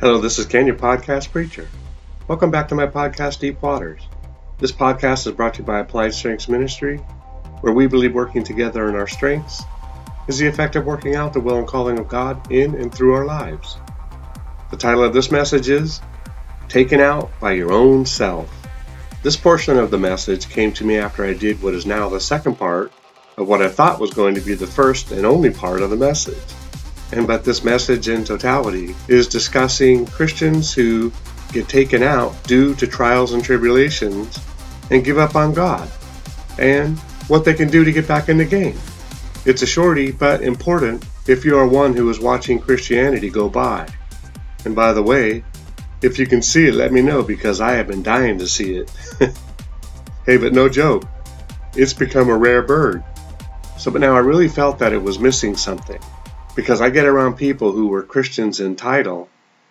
Hello, this is Ken, your podcast preacher. Welcome back to my podcast, Deep Waters. This podcast is brought to you by Applied Strengths Ministry, where we believe working together in our strengths is the effect of working out the will and calling of God in and through our lives. The title of this message is Taken Out by Your Own Self. This portion of the message came to me after I did what is now the second part of what I thought was going to be the first and only part of the message. And but this message in totality is discussing Christians who get taken out due to trials and tribulations and give up on God and what they can do to get back in the game. It's a shorty, but important if you are one who is watching Christianity go by. And by the way, if you can see it, let me know because I have been dying to see it. hey, but no joke, it's become a rare bird. So, but now I really felt that it was missing something because I get around people who were Christians in title.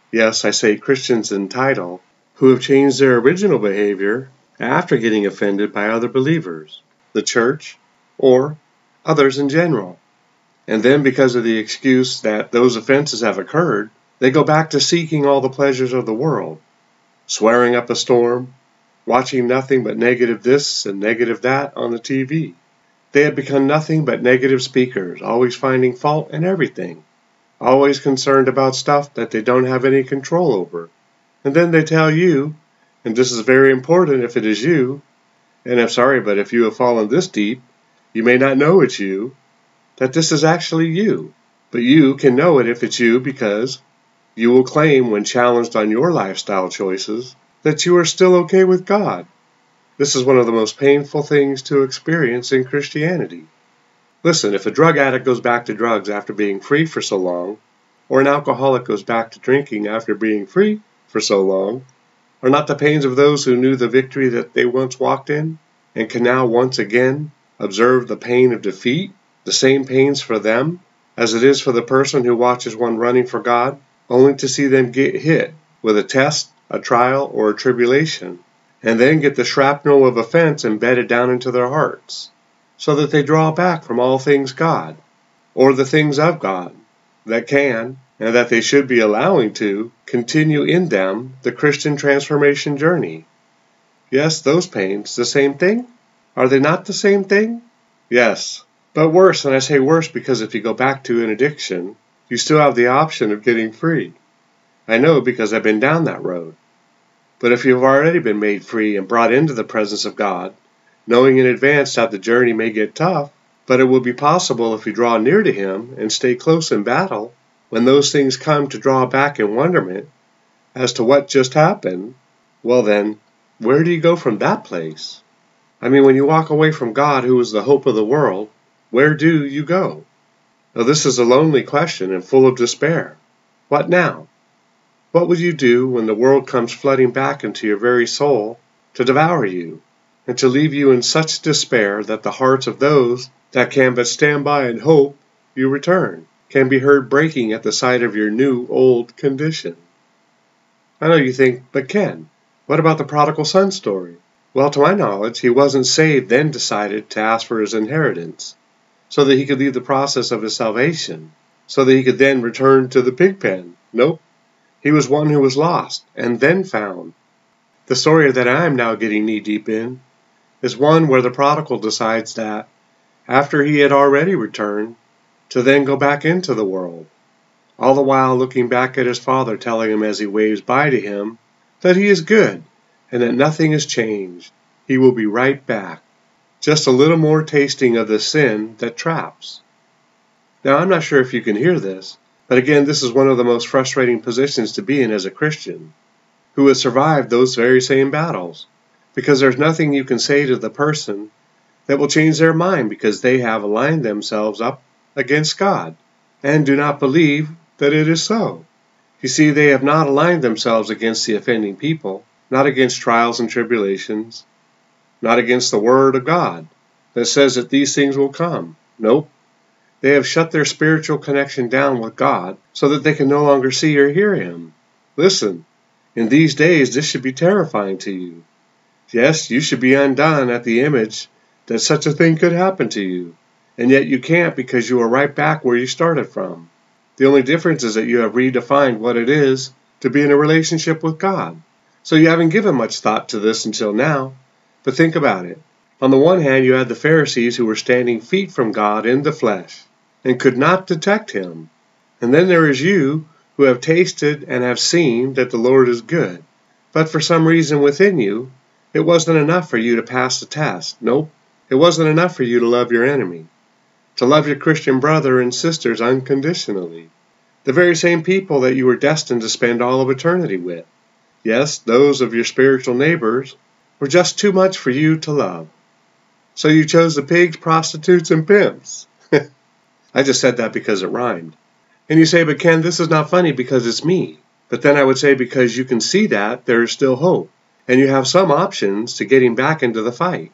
Yes, I say Christians in title, who have changed their original behavior after getting offended by other believers, the church, or others in general. And then, because of the excuse that those offenses have occurred, they go back to seeking all the pleasures of the world, swearing up a storm, watching nothing but negative this and negative that on the TV. They have become nothing but negative speakers, always finding fault in everything, always concerned about stuff that they don't have any control over. And then they tell you, and this is very important if it is you, and I'm sorry, but if you have fallen this deep, you may not know it's you, that this is actually you. But you can know it if it's you because you will claim when challenged on your lifestyle choices that you are still okay with God. This is one of the most painful things to experience in Christianity. Listen, if a drug addict goes back to drugs after being free for so long, or an alcoholic goes back to drinking after being free for so long, are not the pains of those who knew the victory that they once walked in, and can now once again observe the pain of defeat, the same pains for them as it is for the person who watches one running for God, only to see them get hit with a test, a trial, or a tribulation, and then get the shrapnel of offense embedded down into their hearts, so that they draw back from all things God, or the things of God, that can, and that they should be allowing to, continue in them the Christian transformation journey. Yes, those pains, the same thing? Are they not the same thing? Yes, but worse, and I say worse because if you go back to an addiction, you still have the option of getting free. I know because I've been down that road. But if you have already been made free and brought into the presence of God, knowing in advance that the journey may get tough, but it will be possible if you draw near to Him and stay close in battle, when those things come to draw back in wonderment as to what just happened, well then, where do you go from that place? I mean, when you walk away from God, who is the hope of the world, where do you go? Now, this is a lonely question and full of despair. What now? What will you do when the world comes flooding back into your very soul to devour you, and to leave you in such despair that the hearts of those that can but stand by and hope you return can be heard breaking at the sight of your new old condition? I know you think, but Ken, what about the prodigal son story? Well, to my knowledge, he wasn't saved, then decided to ask for his inheritance, so that he could leave the process of his salvation, so that he could then return to the pig pen. Nope. He was one who was lost and then found. The story that I am now getting knee deep in is one where the prodigal decides that, after he had already returned, to then go back into the world, all the while looking back at his father, telling him as he waves by to him that he is good and that nothing has changed. He will be right back. Just a little more tasting of the sin that traps. Now, I'm not sure if you can hear this, but again, this is one of the most frustrating positions to be in as a Christian, who has survived those very same battles, because there's nothing you can say to the person that will change their mind because they have aligned themselves up against God and do not believe that it is so. You see, they have not aligned themselves against the offending people, not against trials and tribulations, not against the Word of God that says that these things will come. Nope. They have shut their spiritual connection down with God so that they can no longer see or hear Him. Listen, in these days this should be terrifying to you. Yes, you should be undone at the image that such a thing could happen to you, and yet you can't because you are right back where you started from. The only difference is that you have redefined what it is to be in a relationship with God. So you haven't given much thought to this until now. But think about it. On the one hand, you had the Pharisees who were standing feet from God in the flesh and could not detect him. And then there is you who have tasted and have seen that the Lord is good. But for some reason within you, it wasn't enough for you to pass the test. Nope, it wasn't enough for you to love your enemy, to love your Christian brother and sisters unconditionally, the very same people that you were destined to spend all of eternity with. Yes, those of your spiritual neighbors were just too much for you to love. So you chose the pigs, prostitutes, and pimps. I just said that because it rhymed. And you say, but Ken, this is not funny because it's me. But then I would say, because you can see that, there is still hope, and you have some options to getting back into the fight.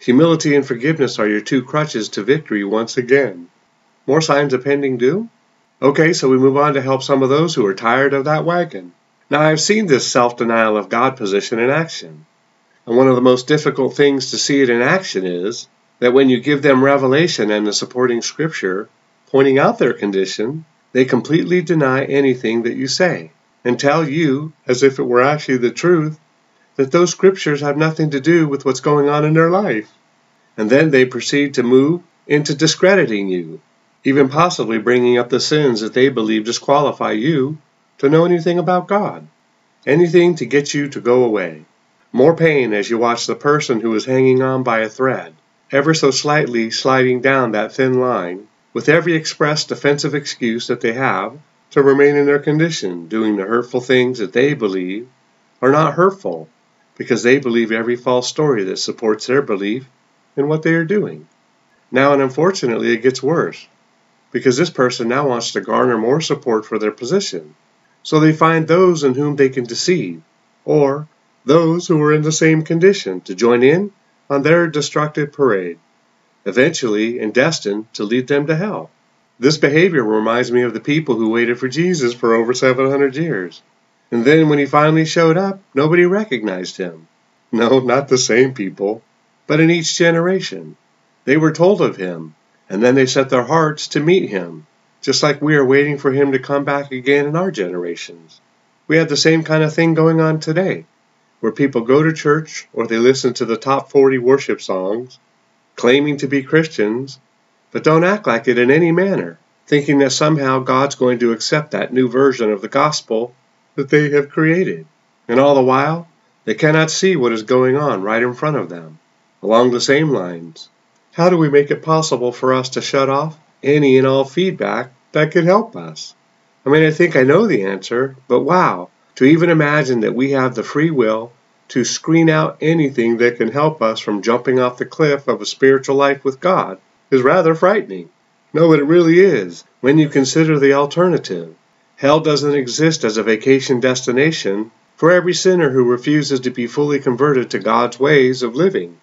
Humility and forgiveness are your two crutches to victory once again. More signs of pending doom? Okay, so we move on to help some of those who are tired of that wagon. Now, I've seen this self denial of God position in action. And one of the most difficult things to see it in action is that when you give them revelation and the supporting scripture pointing out their condition, they completely deny anything that you say and tell you, as if it were actually the truth, that those scriptures have nothing to do with what's going on in their life. And then they proceed to move into discrediting you, even possibly bringing up the sins that they believe disqualify you to know anything about God. Anything to get you to go away. More pain as you watch the person who is hanging on by a thread, ever so slightly sliding down that thin line, with every expressed defensive excuse that they have to remain in their condition, doing the hurtful things that they believe are not hurtful, because they believe every false story that supports their belief in what they are doing. Now, and unfortunately, it gets worse, because this person now wants to garner more support for their position. So they find those in whom they can deceive, or those who are in the same condition to join in on their destructive parade, eventually and destined to lead them to hell. This behavior reminds me of the people who waited for Jesus for over 700 years. And then when he finally showed up, nobody recognized him. No, not the same people, but in each generation. They were told of him, and then they set their hearts to meet him, just like we are waiting for him to come back again in our generations. We have the same kind of thing going on today where people go to church or they listen to the top 40 worship songs, claiming to be Christians, but don't act like it in any manner, thinking that somehow God's going to accept that new version of the gospel that they have created. And all the while, they cannot see what is going on right in front of them. Along the same lines, how do we make it possible for us to shut off any and all feedback that could help us? I mean, I think I know the answer, but wow, to even imagine that we have the free will to screen out anything that can help us from jumping off the cliff of a spiritual life with God is rather frightening. No, it really is, when you consider the alternative. Hell doesn't exist as a vacation destination for every sinner who refuses to be fully converted to God's ways of living.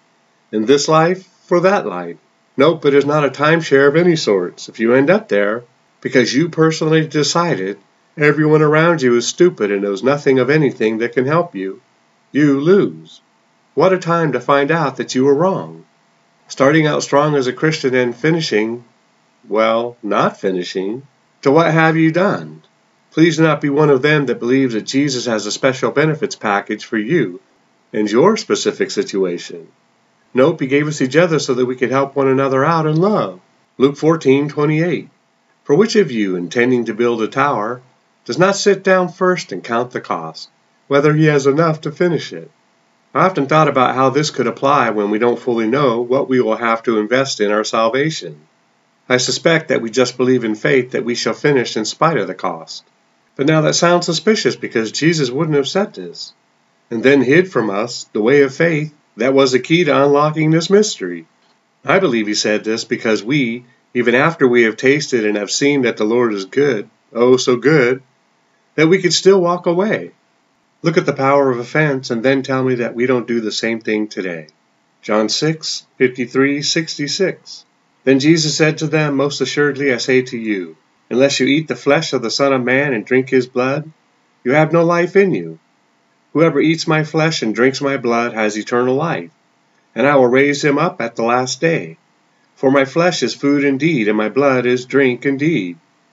In this life, for that life. Nope, it is not a timeshare of any sorts if you end up there because you personally decided Everyone around you is stupid and knows nothing of anything that can help you. You lose. What a time to find out that you were wrong. Starting out strong as a Christian and finishing, well, not finishing, to what have you done? Please do not be one of them that believes that Jesus has a special benefits package for you and your specific situation. Nope, he gave us each other so that we could help one another out in love. Luke 14:28. For which of you, intending to build a tower, does not sit down first and count the cost, whether he has enough to finish it. I often thought about how this could apply when we don't fully know what we will have to invest in our salvation. I suspect that we just believe in faith that we shall finish in spite of the cost. But now that sounds suspicious because Jesus wouldn't have said this, and then hid from us the way of faith that was the key to unlocking this mystery. I believe he said this because we, even after we have tasted and have seen that the Lord is good, oh so good, that we could still walk away. Look at the power of offense and then tell me that we don't do the same thing today. John 6, 53, 66. Then Jesus said to them, Most assuredly I say to you, unless you eat the flesh of the Son of Man and drink his blood, you have no life in you. Whoever eats my flesh and drinks my blood has eternal life, and I will raise him up at the last day. For my flesh is food indeed, and my blood is drink indeed.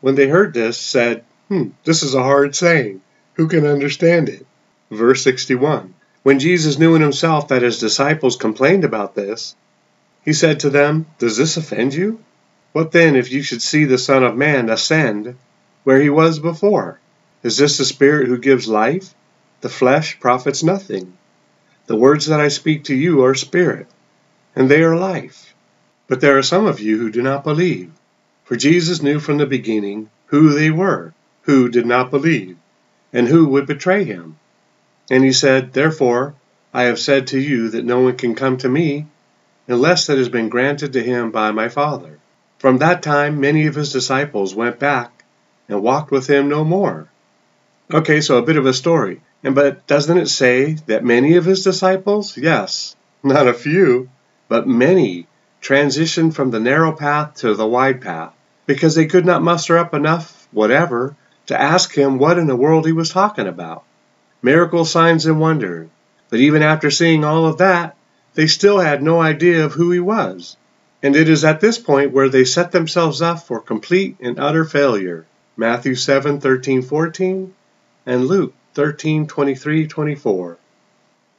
when they heard this, said, Hmm, this is a hard saying. Who can understand it? Verse 61. When Jesus knew in himself that his disciples complained about this, he said to them, Does this offend you? What then if you should see the Son of Man ascend where he was before? Is this the Spirit who gives life? The flesh profits nothing. The words that I speak to you are spirit, and they are life. But there are some of you who do not believe. For Jesus knew from the beginning who they were, who did not believe, and who would betray him. And he said, Therefore, I have said to you that no one can come to me unless that has been granted to him by my Father. From that time, many of his disciples went back and walked with him no more. Okay, so a bit of a story. And but doesn't it say that many of his disciples? Yes, not a few, but many transitioned from the narrow path to the wide path because they could not muster up enough whatever to ask him what in the world he was talking about. Miracle signs, and wonders. But even after seeing all of that, they still had no idea of who he was. And it is at this point where they set themselves up for complete and utter failure. Matthew 7 13 14 and Luke 13 23 24.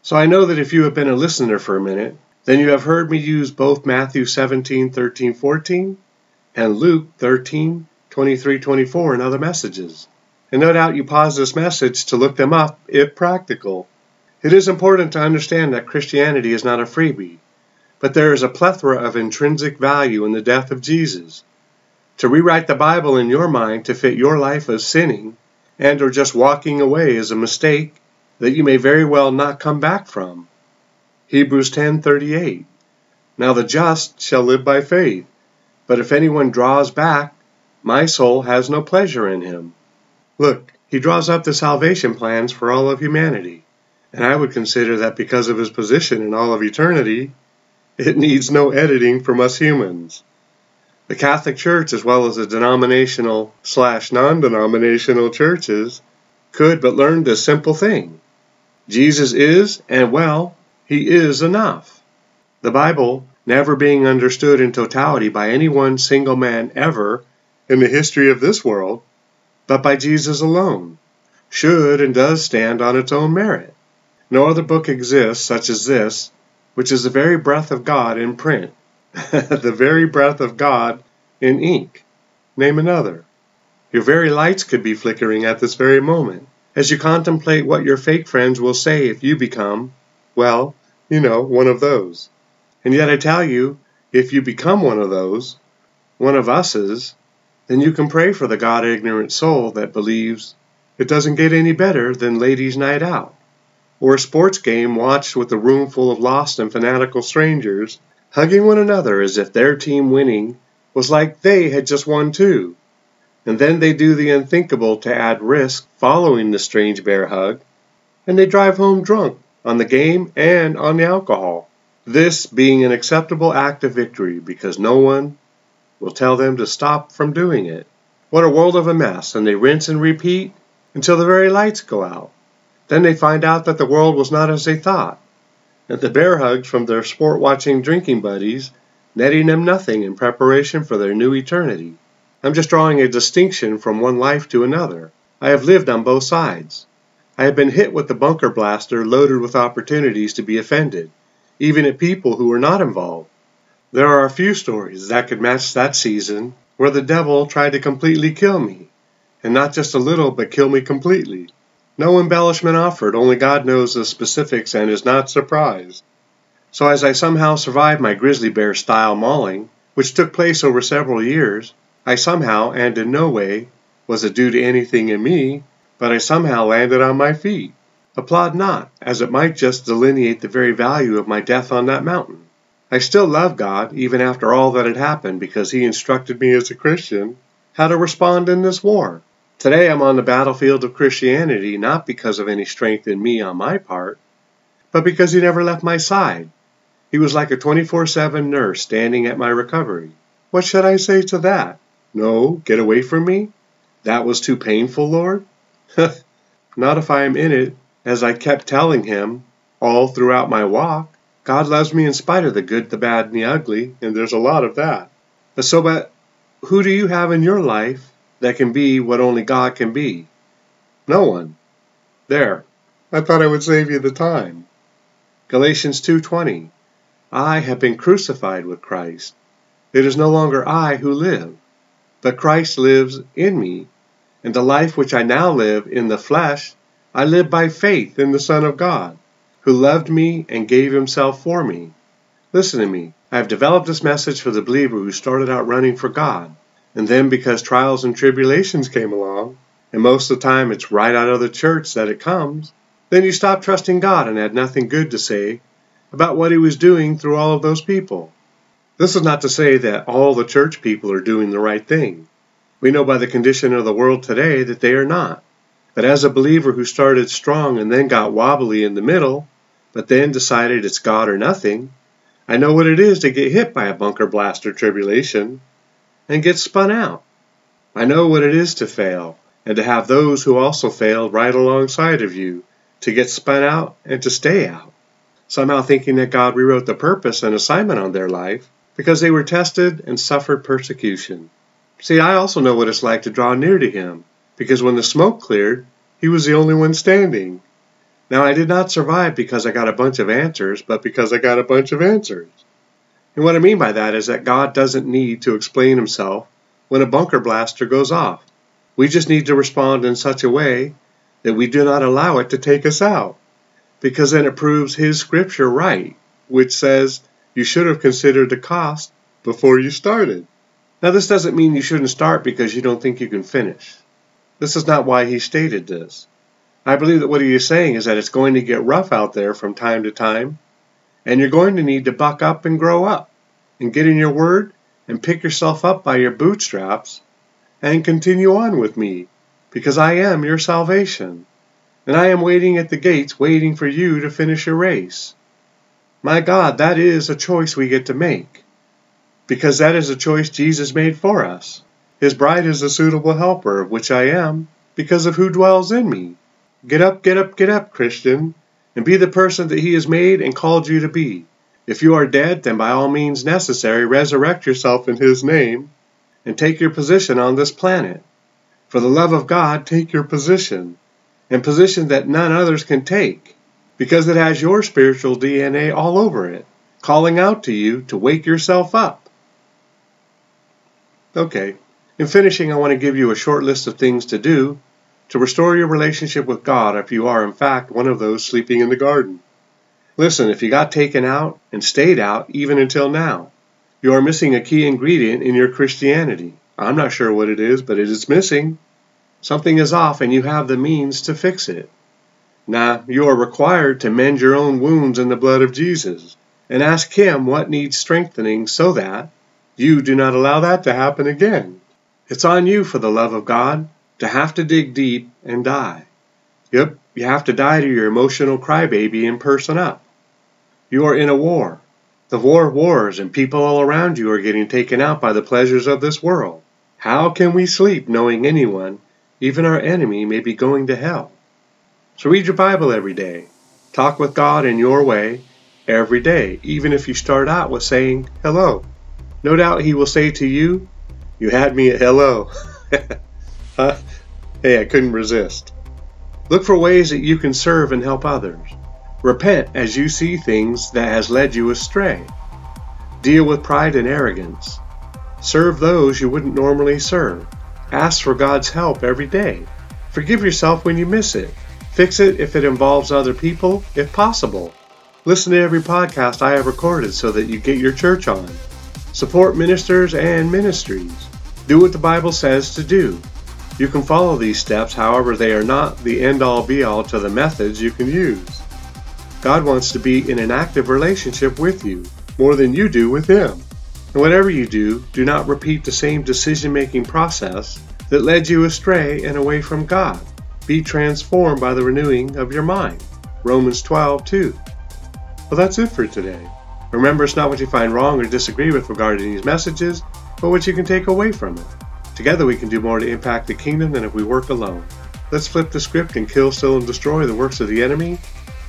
So I know that if you have been a listener for a minute, then you have heard me use both Matthew 17 13 14 and Luke 13 23 24 in other messages. And no doubt you pause this message to look them up if practical. It is important to understand that Christianity is not a freebie, but there is a plethora of intrinsic value in the death of Jesus. To rewrite the Bible in your mind to fit your life as sinning and or just walking away is a mistake that you may very well not come back from. Hebrews 10:38 Now the just shall live by faith, but if anyone draws back, my soul has no pleasure in him. Look, he draws up the salvation plans for all of humanity, and I would consider that because of his position in all of eternity, it needs no editing from us humans. The Catholic Church, as well as the denominational slash non denominational churches, could but learn this simple thing Jesus is, and well, He is enough. The Bible, never being understood in totality by any one single man ever in the history of this world, but by Jesus alone, should and does stand on its own merit. No other book exists such as this, which is the very breath of God in print. the very breath of God in ink. Name another. Your very lights could be flickering at this very moment as you contemplate what your fake friends will say if you become, well, you know, one of those. And yet I tell you, if you become one of those, one of us's, then you can pray for the God ignorant soul that believes it doesn't get any better than ladies' night out, or a sports game watched with a room full of lost and fanatical strangers hugging one another as if their team winning was like they had just won too. And then they do the unthinkable to add risk following the strange bear hug, and they drive home drunk on the game and on the alcohol. This being an acceptable act of victory because no one will tell them to stop from doing it. What a world of a mess, and they rinse and repeat until the very lights go out. Then they find out that the world was not as they thought, that the bear hugs from their sport watching drinking buddies netting them nothing in preparation for their new eternity. I'm just drawing a distinction from one life to another. I have lived on both sides. I have been hit with the bunker blaster loaded with opportunities to be offended, even at people who were not involved. There are a few stories that could match that season where the devil tried to completely kill me, and not just a little, but kill me completely. No embellishment offered, only God knows the specifics and is not surprised. So as I somehow survived my grizzly bear style mauling, which took place over several years, I somehow, and in no way was it due to anything in me, but I somehow landed on my feet. Applaud not, as it might just delineate the very value of my death on that mountain. I still love God, even after all that had happened, because He instructed me as a Christian how to respond in this war. Today I'm on the battlefield of Christianity not because of any strength in me on my part, but because He never left my side. He was like a 24 7 nurse standing at my recovery. What should I say to that? No, get away from me? That was too painful, Lord? Not if I am in it, as I kept telling him all throughout my walk. God loves me in spite of the good, the bad, and the ugly, and there's a lot of that. So, but who do you have in your life that can be what only God can be? No one. There. I thought I would save you the time. Galatians 2:20 I have been crucified with Christ. It is no longer I who live, but Christ lives in me. And the life which I now live in the flesh, I live by faith in the Son of God, who loved me and gave himself for me. Listen to me. I have developed this message for the believer who started out running for God, and then because trials and tribulations came along, and most of the time it's right out of the church that it comes, then you stop trusting God and had nothing good to say about what He was doing through all of those people. This is not to say that all the church people are doing the right thing. We know by the condition of the world today that they are not. But as a believer who started strong and then got wobbly in the middle, but then decided it's God or nothing, I know what it is to get hit by a bunker blaster tribulation and get spun out. I know what it is to fail and to have those who also failed right alongside of you to get spun out and to stay out. Somehow thinking that God rewrote the purpose and assignment on their life because they were tested and suffered persecution. See, I also know what it's like to draw near to Him because when the smoke cleared, He was the only one standing. Now, I did not survive because I got a bunch of answers, but because I got a bunch of answers. And what I mean by that is that God doesn't need to explain Himself when a bunker blaster goes off. We just need to respond in such a way that we do not allow it to take us out, because then it proves His scripture right, which says you should have considered the cost before you started. Now, this doesn't mean you shouldn't start because you don't think you can finish. This is not why he stated this. I believe that what he is saying is that it's going to get rough out there from time to time, and you're going to need to buck up and grow up, and get in your word, and pick yourself up by your bootstraps, and continue on with me, because I am your salvation, and I am waiting at the gates, waiting for you to finish your race. My God, that is a choice we get to make, because that is a choice Jesus made for us. His bride is a suitable helper, which I am, because of who dwells in me. Get up, get up, get up, Christian, and be the person that He has made and called you to be. If you are dead, then by all means necessary, resurrect yourself in His name and take your position on this planet. For the love of God, take your position, and position that none others can take because it has your spiritual DNA all over it, calling out to you to wake yourself up. Okay, in finishing, I want to give you a short list of things to do to restore your relationship with God if you are, in fact, one of those sleeping in the garden. Listen, if you got taken out and stayed out even until now, you are missing a key ingredient in your Christianity. I'm not sure what it is, but it is missing. Something is off, and you have the means to fix it. Now, you are required to mend your own wounds in the blood of Jesus and ask Him what needs strengthening so that you do not allow that to happen again. It's on you, for the love of God, to have to dig deep and die. Yep, you have to die to your emotional crybaby and person up. You are in a war. The war wars, and people all around you are getting taken out by the pleasures of this world. How can we sleep knowing anyone, even our enemy, may be going to hell? So read your Bible every day. Talk with God in your way every day, even if you start out with saying hello. No doubt He will say to you, You had me at hello. huh? Hey, I couldn't resist. Look for ways that you can serve and help others. Repent as you see things that has led you astray. Deal with pride and arrogance. Serve those you wouldn't normally serve. Ask for God's help every day. Forgive yourself when you miss it. Fix it if it involves other people, if possible. Listen to every podcast I have recorded so that you get your church on. Support ministers and ministries. Do what the Bible says to do. You can follow these steps, however, they are not the end all be all to the methods you can use. God wants to be in an active relationship with you, more than you do with Him. And whatever you do, do not repeat the same decision making process that led you astray and away from God. Be transformed by the renewing of your mind. Romans 12, 2. Well, that's it for today. Remember, it's not what you find wrong or disagree with regarding these messages, but what you can take away from it. Together we can do more to impact the kingdom than if we work alone. Let's flip the script and kill, steal, and destroy the works of the enemy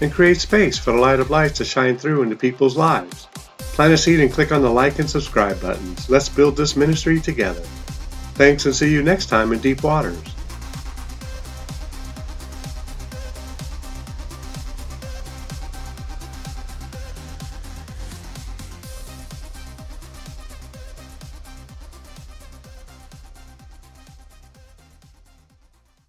and create space for the light of light to shine through into people's lives. Plant a seed and click on the like and subscribe buttons. Let's build this ministry together. Thanks and see you next time in Deep Waters.